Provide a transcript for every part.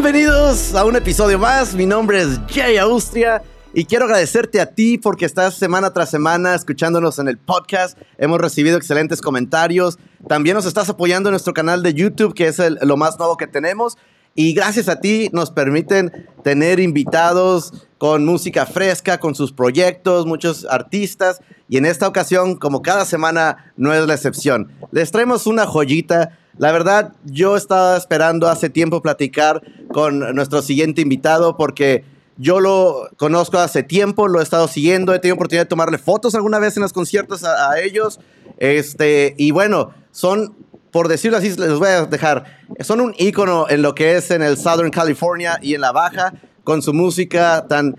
Bienvenidos a un episodio más. Mi nombre es Jay Austria y quiero agradecerte a ti porque estás semana tras semana escuchándonos en el podcast. Hemos recibido excelentes comentarios. También nos estás apoyando en nuestro canal de YouTube, que es lo más nuevo que tenemos. Y gracias a ti nos permiten tener invitados con música fresca, con sus proyectos, muchos artistas. Y en esta ocasión, como cada semana, no es la excepción. Les traemos una joyita. La verdad, yo estaba esperando hace tiempo platicar con nuestro siguiente invitado porque yo lo conozco hace tiempo, lo he estado siguiendo, he tenido oportunidad de tomarle fotos alguna vez en los conciertos a, ellos. Este, y bueno, son, por decirlo así, les voy a dejar, son un ícono en lo que es en el Southern California y en la Baja, con su música tan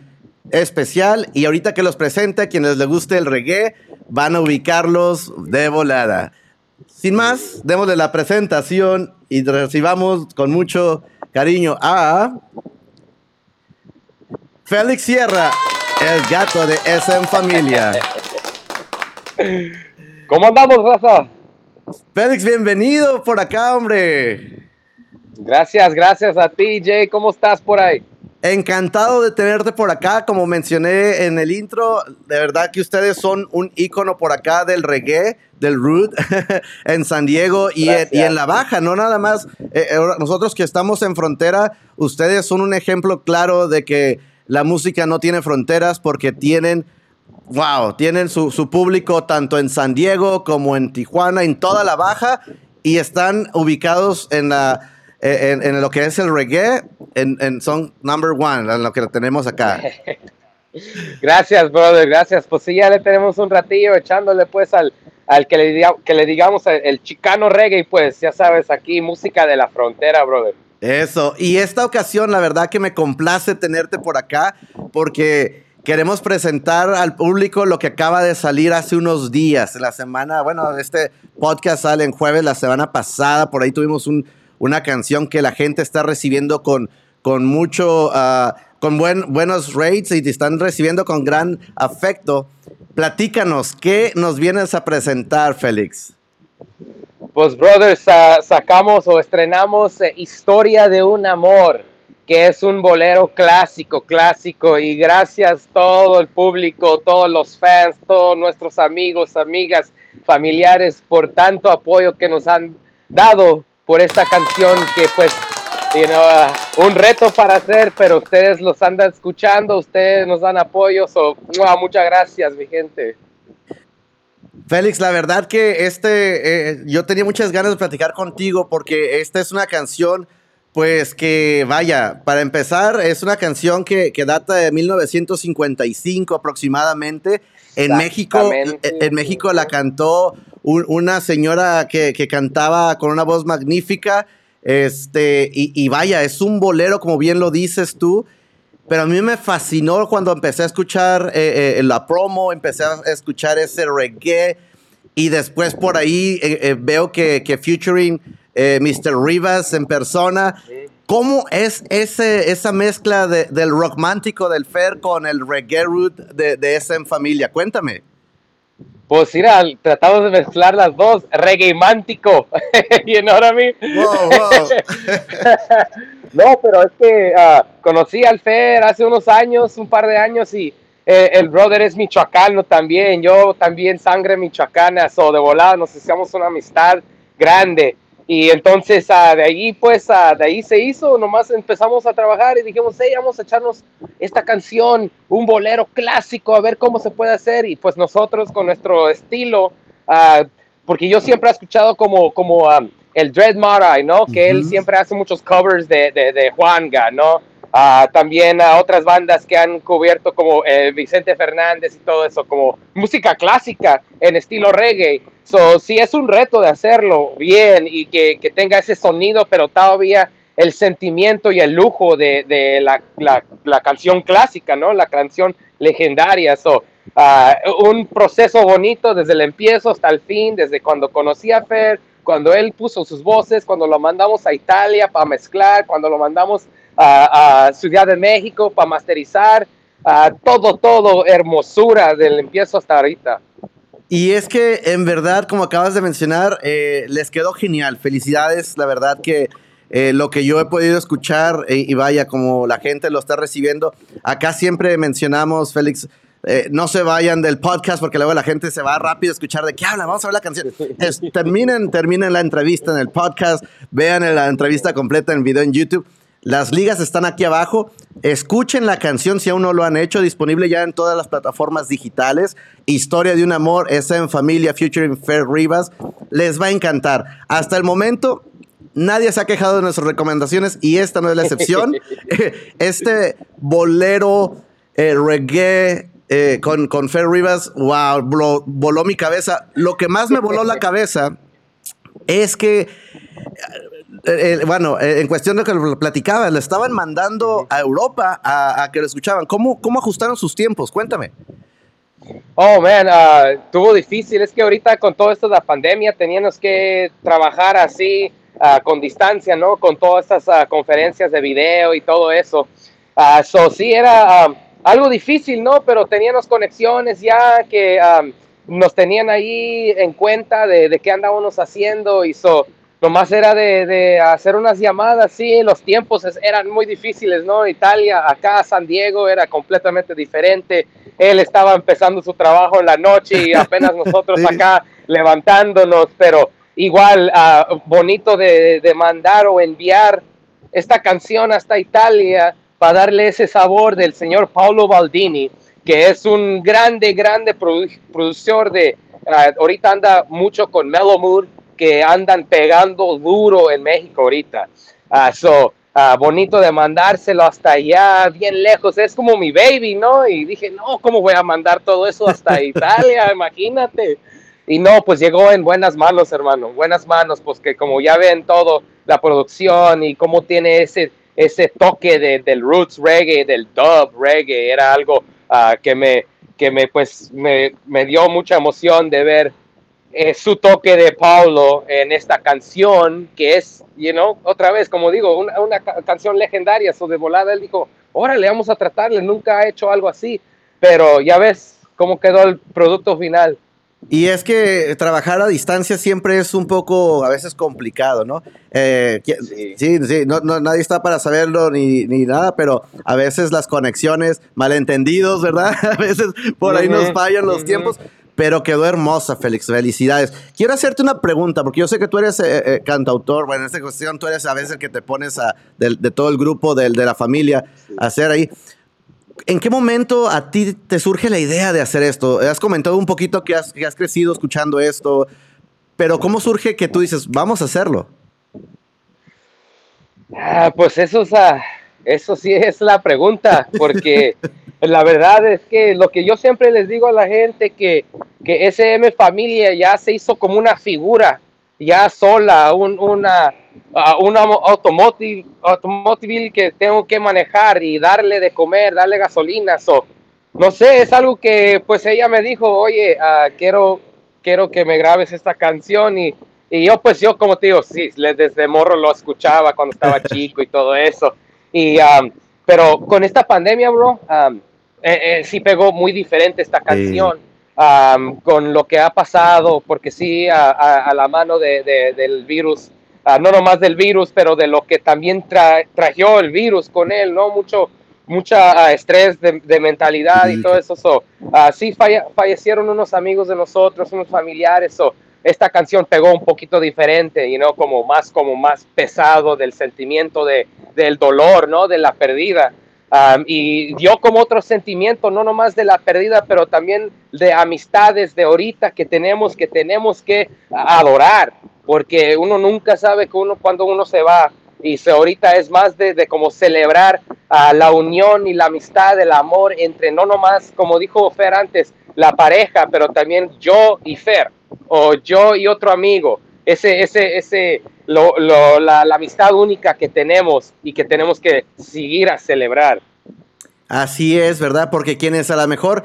especial. Y ahorita que los presente, quienes les guste el reggae, van a ubicarlos de volada. Sin más, démosle la presentación y recibamos con mucho cariño a Félix Sierra, el gato de SM Familia. ¿Cómo andamos, raza? Félix, bienvenido por acá, hombre. Gracias, gracias a ti, Jay. ¿Cómo estás por ahí? Encantado de tenerte por acá. Como mencioné en el intro, de verdad que ustedes son un ícono por acá del reggae, del root, en San Diego y en, Gracias. y en la baja, no nada más. eh, eh, nosotros que estamos en frontera, ustedes son un ejemplo claro de que la música no tiene fronteras porque tienen, wow, tienen su, su público tanto en San Diego como en Tijuana, en toda la baja y están ubicados en la... eh, En, en lo que es el reggae, en, en son number one, en lo que tenemos acá. Gracias, brother, gracias. Pues sí, ya le tenemos un ratillo echándole pues al, al que, le diga- que le digamos el, el chicano reggae, pues ya sabes, aquí música de la frontera, brother. Eso, y esta ocasión la verdad que me complace tenerte por acá porque queremos presentar al público lo que acaba de salir hace unos días, la semana, bueno, este podcast sale en jueves, la semana pasada, por ahí tuvimos un- una canción que la gente está recibiendo con, mucho, ah, con buen, buenos rates y te están recibiendo con gran afecto. Platícanos, ¿qué nos vienes a presentar, Félix? Pues, brother, sa- sacamos o estrenamos eh, Historia de un Amor, que es un bolero clásico, clásico, y gracias todo el público, todos los fans, todos nuestros amigos, amigas, familiares, por tanto apoyo que nos han dado por esta canción que pues, you ah, un reto para hacer, pero ustedes los andan escuchando, ustedes nos dan apoyo, so, muchas gracias, mi gente. Félix, la verdad que este, eh, yo tenía muchas ganas de platicar contigo porque esta es una canción, pues que vaya, para empezar, es una canción que, que data de 1955 aproximadamente. En México, en México la cantó un- una señora que, que cantaba con una voz magnífica. Este, y, y vaya, es un bolero, como bien lo dices tú. Pero a mí me fascinó cuando empecé a escuchar eh, eh, la promo, empecé a escuchar ese reggae y después por ahí eh, veo que, que featuring eh, Mr. Rivas en persona. ¿Cómo es ese, esa mezcla de- del romántico del Fer con el reggae root de, de SM Familia? Cuéntame. Pues mira, tratamos de mezclar las dos, reggae mántico, you know what I mean? Wow, wow. No, pero es que ah, conocí al Fer hace unos años, un par de años, y eh, el brother es michoacano también, yo también sangre michoacana, so de volada nos hicimos una amistad grande. Y entonces ah, de ahí, pues, ah, de ahí se hizo, nomás empezamos a trabajar y dijimos, hey, vamos a echarnos esta canción, un bolero clásico, a ver cómo se puede hacer. Y pues nosotros con nuestro estilo, ah, porque yo siempre he escuchado como, como ah, el Dread Marai, ¿no? Que él siempre hace muchos covers de, de, de Juanga, ¿no? También a otras bandas que han cubierto como eh, Vicente Fernández y todo eso, como música clásica en estilo reggae. So, sí es un reto de hacerlo bien y que, que tenga ese sonido, pero todavía el sentimiento y el lujo de, de la, la, la canción clásica, ¿no? La canción legendaria. So, ah, un proceso bonito desde el empiezo hasta el fin, desde cuando conocí a Fer, cuando él puso sus voces, cuando lo mandamos a Italia para mezclar, cuando lo mandamos a, a Ciudad de México para masterizar, ah, todo, todo, hermosura del empiezo hasta ahorita. Y es que en verdad, como acabas de mencionar, eh, les quedó genial. Felicidades, la verdad que eh, lo que yo he podido escuchar, eh, y vaya, como la gente lo está recibiendo, acá siempre mencionamos, Félix, eh, no se vayan del podcast porque luego la gente se va rápido a escuchar de qué habla, vamos a ver la canción. terminen, terminen la entrevista en el podcast, vean la entrevista completa en video en YouTube. Las ligas están aquí abajo. Escuchen la canción si aún no lo han hecho, disponible ya en todas las plataformas digitales. Historia de un amor, es en familia, featuring Fair Rivas. Les va a encantar. Hasta el momento, nadie se ha quejado de nuestras recomendaciones y esta no es la excepción. este bolero eh, reggae eh, con, con Fair Rivas, wow, voló mi cabeza. Lo que más me voló la cabeza es que eh, eh, bueno, eh, en cuestión de que lo platicaba, le estaban mandando a Europa a, que lo escuchaban. ¿Cómo, ¿Cómo ajustaron sus tiempos? Cuéntame. Oh, man, uh, tuvo difícil. Es que ahorita con todo esto de la pandemia teníamos que trabajar así, uh, con distancia, ¿no? Con todas estas uh, conferencias de video y todo eso. so, sí, era um, algo difícil, ¿no? Pero teníamos conexiones ya que um, nos tenían ahí en cuenta de, de qué andábamos haciendo y so nomás era de, hacer unas llamadas, sí, los tiempos eran muy difíciles, ¿no? Italia, acá San Diego era completamente diferente. Él estaba empezando su trabajo en la noche y apenas nosotros acá levantándonos, pero igual uh, bonito de, mandar o enviar esta canción hasta Italia para darle ese sabor del señor Paolo Baldini, que es un grande, grande productor de, uh, ahorita anda mucho con Mellow Mood, que andan pegando duro en México ahorita. Uh, so, uh, bonito de mandárselo hasta allá, bien lejos. Es como mi baby, ¿no? Y dije, no, ¿cómo voy a mandar todo eso hasta Italia? Imagínate. Y no, pues llegó en buenas manos, hermano, buenas manos, pues que como ya ven todo, la producción y cómo tiene ese, ese toque de, del roots reggae, del dub reggae, era algo uh, que me, que me, pues, me, me dio mucha emoción de ver eh, su toque de Paulo en esta canción, que es, you know, otra vez, como digo, una, una canción legendaria, so de volada él dijo, órale, vamos a tratarle, nunca ha hecho algo así, pero ya ves cómo quedó el producto final. Y es que trabajar a distancia siempre es un poco, a veces complicado, ¿no? Eh, sí, sí, no, nadie está para saberlo ni, ni, nada, pero a veces las conexiones, malentendidos, ¿verdad? A veces por ahí nos fallan los tiempos. Pero quedó hermosa, Félix. Felicidades. Quiero hacerte una pregunta, porque yo sé que tú eres eh, eh, cantautor. Bueno, en esta cuestión tú eres a veces el que te pones a, de, todo el grupo, de, de la familia, a hacer ahí. ¿En qué momento a ti te surge la idea de hacer esto? Has comentado un poquito que has, que has crecido escuchando esto, pero ¿cómo surge que tú dices, vamos a hacerlo? Ah, pues eso, es, eso sí es la pregunta, porque la verdad es que lo que yo siempre les digo a la gente que, que SM Familia ya se hizo como una figura, ya sola, un, una, una automóvil que tengo que manejar y darle de comer, darle gasolina. So, no sé, es algo que pues ella me dijo, oye, uh, quiero, quiero que me grabes esta canción y, y yo pues yo como te digo, sí, desde morro lo escuchaba cuando estaba chico y todo eso. Y, um, pero con esta pandemia, bro, um, eh, eh, sí pegó muy diferente esta canción con lo que ha pasado, porque sí, a, la mano de, del virus, uh, no nomás del virus, pero de lo que también tra trajo el virus con él, ¿no? Mucho, mucha ah, estrés de, mentalidad y todo eso. So, sí fallecieron unos amigos de nosotros, unos familiares. So, esta canción pegó un poquito diferente, y no como más como más pesado del sentimiento de, del dolor, ¿no? De la pérdida. Y dio como otro sentimiento, no nomás de la pérdida, pero también de amistades de ahorita que tenemos, que tenemos que adorar, porque uno nunca sabe que uno cuando uno se va, y se, ahorita es más de, de como celebrar uh, la unión y la amistad, el amor entre no nomás, como dijo Fer antes, la pareja, pero también yo y Fer, o yo y otro amigo, ese, ese, ese, lo, lo, la, la, amistad única que tenemos y que tenemos que seguir a celebrar. Así es, ¿verdad? Porque quienes a lo mejor...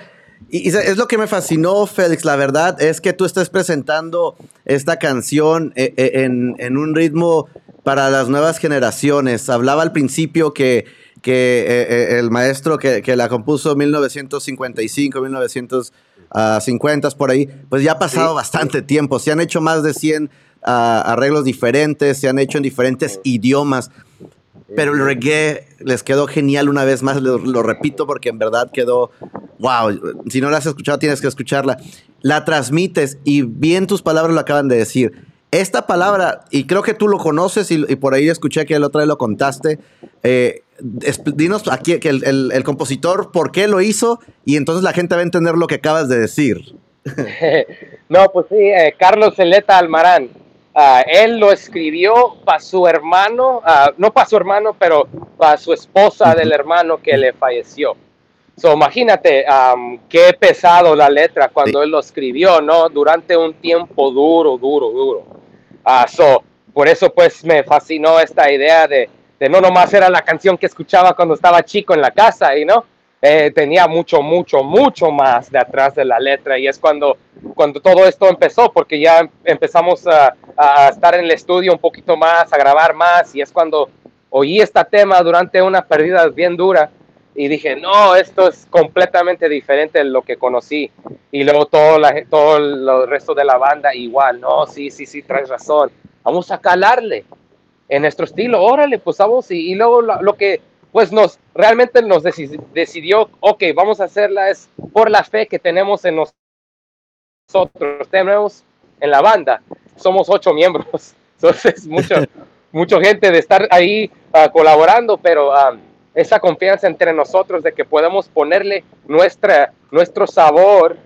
Y, es lo que me fascinó, Félix, la verdad, es que tú estás presentando esta canción eh, eh, en, en un ritmo para las nuevas generaciones. Hablaba al principio que, que eh, el maestro que, que, la compuso en 1955, 1950, por ahí, pues ya ha pasado bastante tiempo. Se han hecho más de 100 arreglos diferentes, se han hecho en diferentes idiomas. Pero el reggae les quedó genial una vez más, lo, lo, repito porque en verdad quedó, wow, si no la has escuchado tienes que escucharla. La transmites y bien tus palabras lo acaban de decir. Esta palabra, y creo que tú lo conoces y, por ahí escuché que el otro día lo contaste, eh, dinos aquí que el, el, compositor por qué lo hizo y entonces la gente va a entender lo que acabas de decir. no, pues sí, eh, Carlos Celeta Almarán. Uh, él lo escribió para su hermano, uh, no para su hermano, pero para su esposa del hermano que le falleció. So, imagínate um, qué pesado la letra cuando él lo escribió, ¿no? Durante un tiempo duro, duro, duro. Uh, so, por eso pues me fascinó esta idea de, de, no nomás era la canción que escuchaba cuando estaba chico en la casa, y no, eh, tenía mucho, mucho, mucho más de atrás de la letra y es cuando, cuando todo esto empezó, porque ya empezamos a, a, estar en el estudio un poquito más, a grabar más y es cuando oí este tema durante una pérdida bien dura y dije, no, esto es completamente diferente de lo que conocí. Y luego todo, la, todo el resto de la banda igual, no, sí, sí, sí, traes razón. Vamos a calarle en nuestro estilo, órale, pues vamos. Y, y luego lo, lo que pues nos realmente nos decidió, ok, vamos a hacerla es por la fe que tenemos en nosotros, tenemos en la banda, somos ocho miembros, entonces mucho, mucha gente de estar ahí uh, colaborando, pero um, esa confianza entre nosotros de que podemos ponerle nuestra, nuestro sabor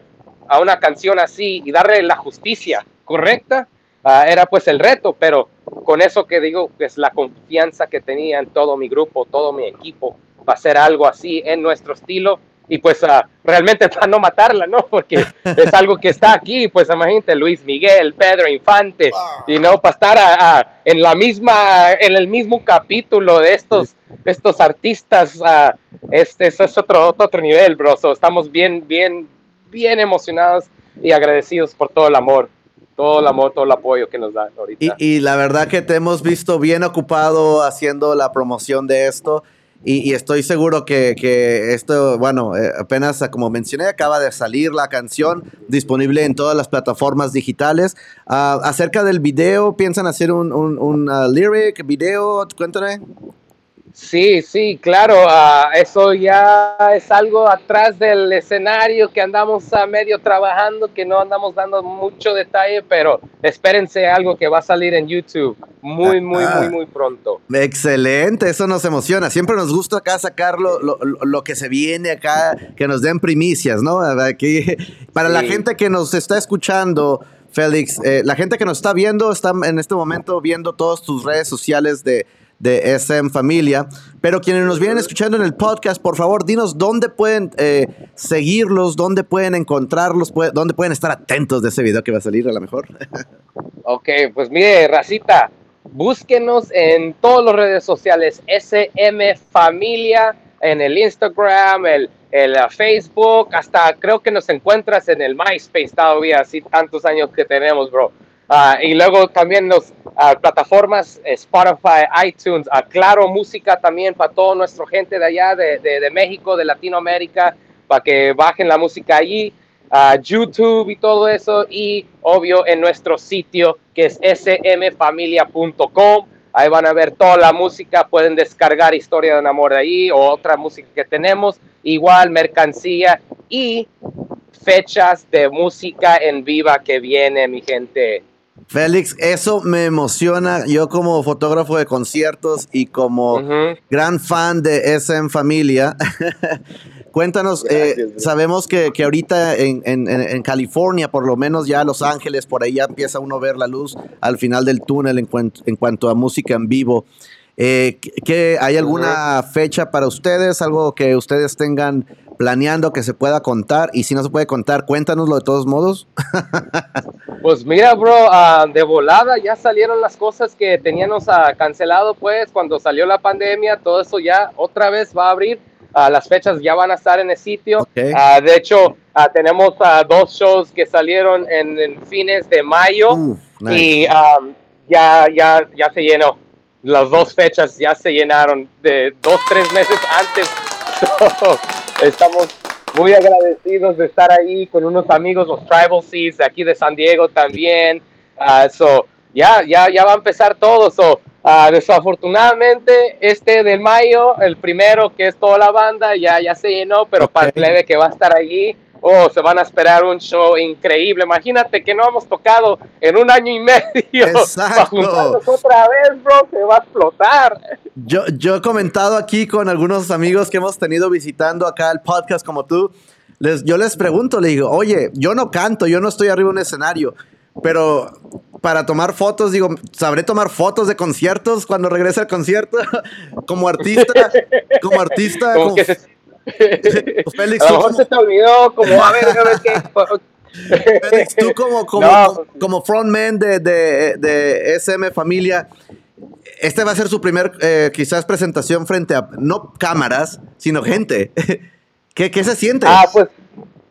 a una canción así y darle la justicia correcta, uh, era pues el reto, pero con eso que digo, es la confianza que tenía en todo mi grupo, todo mi equipo, para hacer algo así en nuestro estilo y pues uh, realmente para no matarla, ¿no? Porque es algo que está aquí, pues imagínate Luis Miguel, Pedro Infante, y no para estar a, en la misma, en el mismo capítulo de estos, estos artistas, uh, este, eso es otro, otro nivel, bro. estamos bien, bien, bien emocionados y agradecidos por todo el amor todo el amor, todo el apoyo que nos da ahorita. Y, la verdad que te hemos visto bien ocupado haciendo la promoción de esto. Y, estoy seguro que, que esto, bueno, eh, apenas como mencioné, acaba de salir la canción disponible en todas las plataformas digitales. Uh, acerca del video, ¿piensan hacer un, un, un uh, lyric, video? Cuéntame. Sí, sí, claro, uh, eso ya es algo atrás del escenario que andamos a medio trabajando, que no andamos dando mucho detalle, pero espérense algo que va a salir en YouTube muy, muy, muy, ah. muy pronto. Excelente, eso nos emociona. Siempre nos gusta acá sacar lo, lo, que se viene acá, que nos den primicias, ¿no? Aquí, para la gente que nos está escuchando, Félix, eh, la gente que nos está viendo está en este momento viendo todas tus redes sociales de de SM Familia. Pero quienes nos vienen escuchando en el podcast, por favor, dinos dónde pueden eh, seguirlos, dónde pueden encontrarlos, dónde pueden estar atentos de ese video que va a salir a lo mejor. ok, pues mire, Racita, búsquenos en todas las redes sociales, SM Familia, en el Instagram, el, el uh, Facebook, hasta creo que nos encuentras en el MySpace todavía, así tantos años que tenemos, bro. Uh, y luego también las uh, plataformas eh, Spotify, iTunes, uh, Claro Música también para toda nuestra gente de allá, de, de, de, México, de Latinoamérica, para que bajen la música allí, YouTube y todo eso, y obvio en nuestro sitio que es smfamilia.com. Ahí van a ver toda la música, pueden descargar Historia de un Amor ahí o otra música que tenemos, igual mercancía y fechas de música en viva que viene, mi gente. Félix, eso me emociona. Yo como fotógrafo de conciertos y como gran fan de SM Familia, cuéntanos, eh, sabemos que, ahorita en, California, por lo menos ya Los Ángeles, por ahí ya empieza uno a ver la luz al final del túnel en, cuanto, a música en vivo. Eh, ¿Hay alguna fecha para ustedes? ¿Algo que ustedes tengan planeando que se pueda contar? Y si no se puede contar, cuéntanoslo de todos modos. pues mira, bro, ah, de volada ya salieron las cosas que teníamos uh, cancelado, pues cuando salió la pandemia, todo eso ya otra vez va a abrir. Uh, las fechas ya van a estar en el sitio. de hecho, tenemos dos shows que salieron en, fines de mayo y ya, ya, ya se llenó. Las dos fechas ya se llenaron de dos, tres meses antes. Estamos muy agradecidos de estar ahí con unos amigos, los Tribal Seas de aquí de San Diego también. Uh, ya, ya, ya va a empezar todo. So, ah, desafortunadamente, este del mayo, el primero que es toda la banda, ya, ya se llenó, pero para el plebe que va a estar allí, oh, se van a esperar un show increíble. Imagínate que no hemos tocado en un año y medio. Exacto. otra vez, bro, se va a explotar. Yo, yo he comentado aquí con algunos amigos que hemos tenido visitando acá el podcast como tú. Les, yo les pregunto, le digo, oye, yo no canto, yo no estoy arriba de un escenario, pero para tomar fotos, digo, ¿sabré tomar fotos de conciertos cuando regrese al concierto? como artista, como artista. Como, que se... Félix, a lo mejor se te olvidó, como, a ver, a ver qué... Félix, tú como, como, como, frontman de, de, de, SM Familia, este va a ser su primer, eh, quizás, presentación frente a, no cámaras, sino gente. ¿Qué, qué se siente? Ah, pues,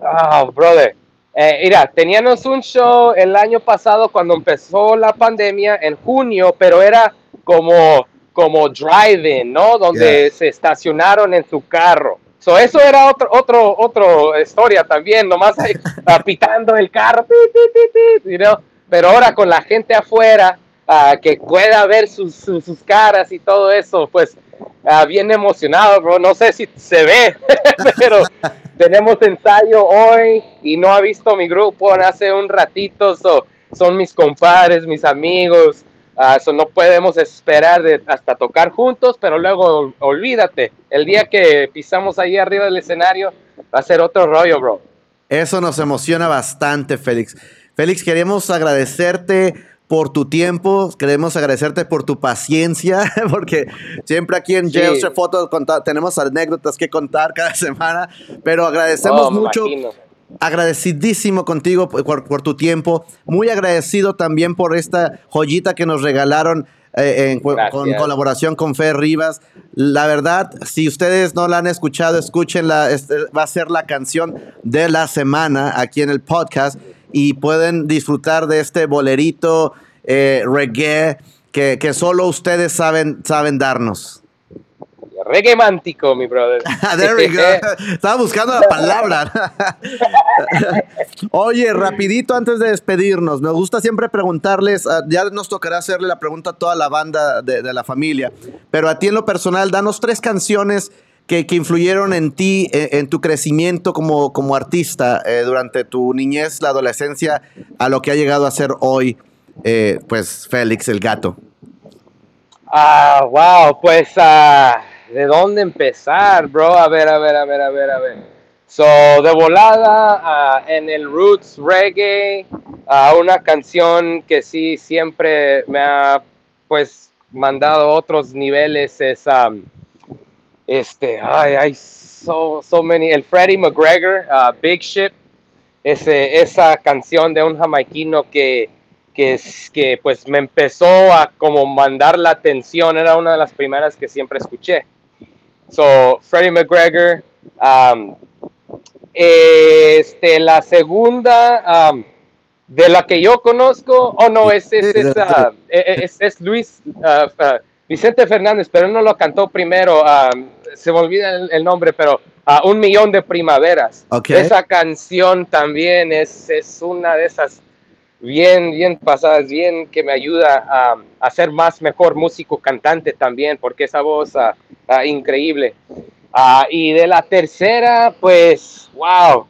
ah, brother. Eh, mira, teníamos un show el año pasado cuando empezó la pandemia en junio, pero era como, como driving, ¿no? Donde se estacionaron en su carro. So, eso era otro, otro, otro historia también, nomás pitando el carro, pero ahora con la gente afuera, uh, que pueda ver sus, sus, caras y todo eso, pues uh, bien emocionado, bro. No sé si se ve, pero tenemos ensayo hoy y no ha visto mi grupo hace un ratito, son mis compadres, mis amigos. Uh, no podemos esperar de, hasta tocar juntos, pero luego olvídate, el día que pisamos ahí arriba del escenario va a ser otro rollo, bro. Eso nos emociona bastante, Félix. Félix, queremos agradecerte por tu tiempo, queremos agradecerte por tu paciencia, porque siempre aquí en sí. Photo tenemos anécdotas que contar cada semana, pero agradecemos oh, mucho. Agradecidísimo contigo por, tu tiempo, muy agradecido también por esta joyita que nos regalaron eh, en, con colaboración con Fer Rivas. La verdad, si ustedes no la han escuchado, escúchenla, este, va a ser la canción de la semana aquí en el podcast y pueden disfrutar de este bolerito eh, reggae que, que, solo ustedes saben, saben darnos. Reggae mántico, mi brother. There we go. Estaba buscando la palabra. Oye, rapidito antes de despedirnos, me gusta siempre preguntarles, ah, ya nos tocará hacerle la pregunta a toda la banda de, de la familia, pero a ti en lo personal, danos tres canciones que, que, influyeron en ti, en, tu crecimiento como, como artista eh, durante tu niñez, la adolescencia, a lo que ha llegado a ser hoy, eh, pues, Félix el gato? Ah, wow, pues, uh, ¿de dónde empezar, bro? A ver, a ver, a ver, a ver, a ver. So, de volada uh, en el roots reggae, uh, una canción que sí siempre me ha, pues, mandado a otros niveles es... Um, este, ay, hay so, so many. El Freddie McGregor, uh, Big Ship, ese, esa canción de un jamaiquino que, que, que pues me empezó a como mandar la atención, era una de las primeras que siempre escuché. So, Freddie McGregor, um, este, la segunda, um, de la que yo conozco, oh no, es, es, es, uh, es, es Luis, uh, uh, Vicente Fernández, pero no lo cantó primero. Um, se me olvida el, nombre, pero a Un Millón de Primaveras. Esa canción también es, es una de esas bien, bien pasadas, bien que me ayuda a, a ser más mejor músico cantante también, porque esa voz uh, uh, increíble. Uh, y de la tercera, pues, wow,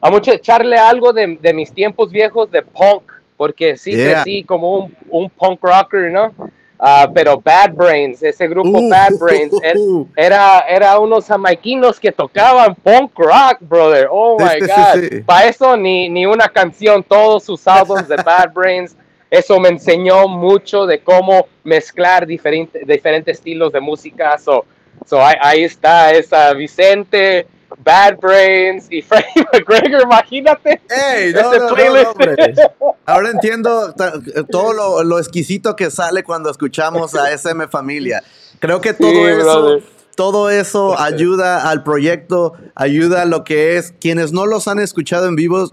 a mucho echarle algo de, de mis tiempos viejos de punk, porque sí crecí como un, un punk rocker, ¿no? Uh, pero Bad Brains, ese grupo uh, Bad Brains, uh, era, era unos jamaiquinos que tocaban punk rock, brother. Oh my God. Para eso ni, ni una canción, todos sus álbumes de Bad Brains. Eso me enseñó mucho de cómo mezclar diferentes diferentes estilos de música. So, so ahí, ahí está esa Vicente, Bad Brains y Freddie McGregor, imagínate. Ey, no, no, Ahora entiendo todo lo, lo, exquisito que sale cuando escuchamos a SM Familia. Creo que todo sí, eso, brother. todo eso ayuda al proyecto, ayuda a lo que es. Quienes no los han escuchado en vivo,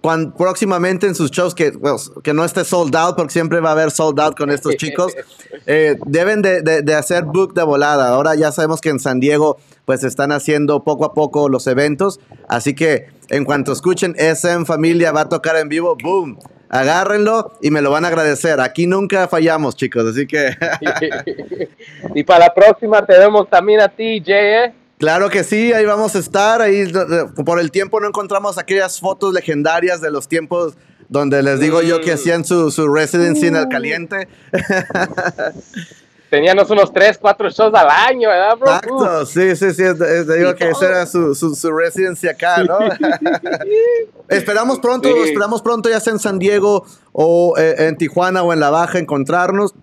cuando, próximamente en sus shows, que, well, que no esté sold out, porque siempre va a haber sold out con estos chicos, eh, deben de, de, de hacer book de volada. Ahora ya sabemos que en San Diego pues están haciendo poco a poco los eventos. Así que en cuanto escuchen SM Familia va a tocar en vivo, boom. agárrenlo y me lo van a agradecer. Aquí nunca fallamos, chicos, así que... y para la próxima te vemos también a ti, Jay, ¿eh? Claro que sí, ahí vamos a estar. Ahí por el tiempo no encontramos aquellas fotos legendarias de los tiempos donde les digo yo que mm. hacían su, su residency en el caliente. Teníamos unos 3, 4 shows al año, ¿verdad, bro? Exacto, sí, sí, sí. Digo que esa era su, su, su residencia acá, ¿no? esperamos pronto, esperamos pronto, ya sea en San Diego o eh, en Tijuana o en La Baja, encontrarnos.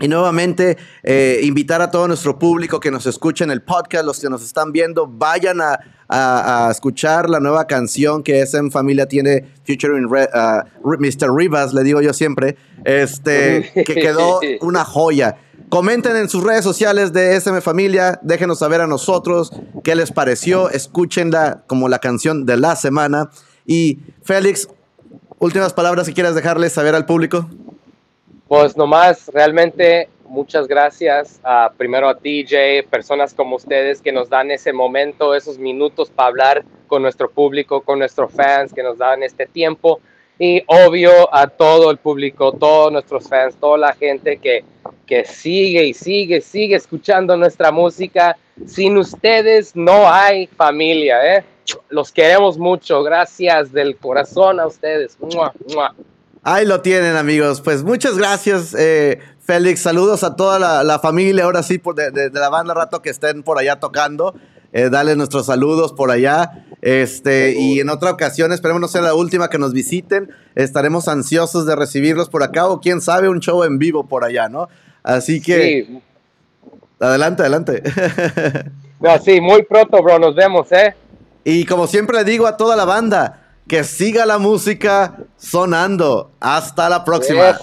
Y nuevamente, eh, invitar a todo nuestro público que nos escuche en el podcast, los que nos están viendo, vayan a, a, escuchar la nueva canción que SM Familia tiene, featuring uh, Mr. Rivas, le digo yo siempre, este, que quedó una joya. Comenten en sus redes sociales de SM Familia, déjenos saber a nosotros qué les pareció, escúchenla como la canción de la semana. Y Félix, últimas palabras que quieras dejarles saber al público. Pues nomás, realmente muchas gracias a, primero a TJ, personas como ustedes que nos dan ese momento, esos minutos para hablar con nuestro público, con nuestros fans, que nos dan este tiempo. Y obvio a todo el público, todos nuestros fans, toda la gente que, que sigue y sigue, sigue escuchando nuestra música. Sin ustedes no hay familia, ¿eh? Los queremos mucho. Gracias del corazón a ustedes. Ahí lo tienen, amigos. Pues muchas gracias, eh, Félix. Saludos a toda la, familia, ahora sí, por de, la banda rato que estén por allá tocando. Eh, dale nuestros saludos por allá. Este, y en otra ocasión, esperemos no sea la última que nos visiten. Estaremos ansiosos de recibirlos por acá o quién sabe, un show en vivo por allá, ¿no? Así que. Adelante, adelante. sí, muy pronto, bro. Nos vemos, ¿eh? Y como siempre le digo a toda la banda, que siga la música sonando. Hasta la próxima.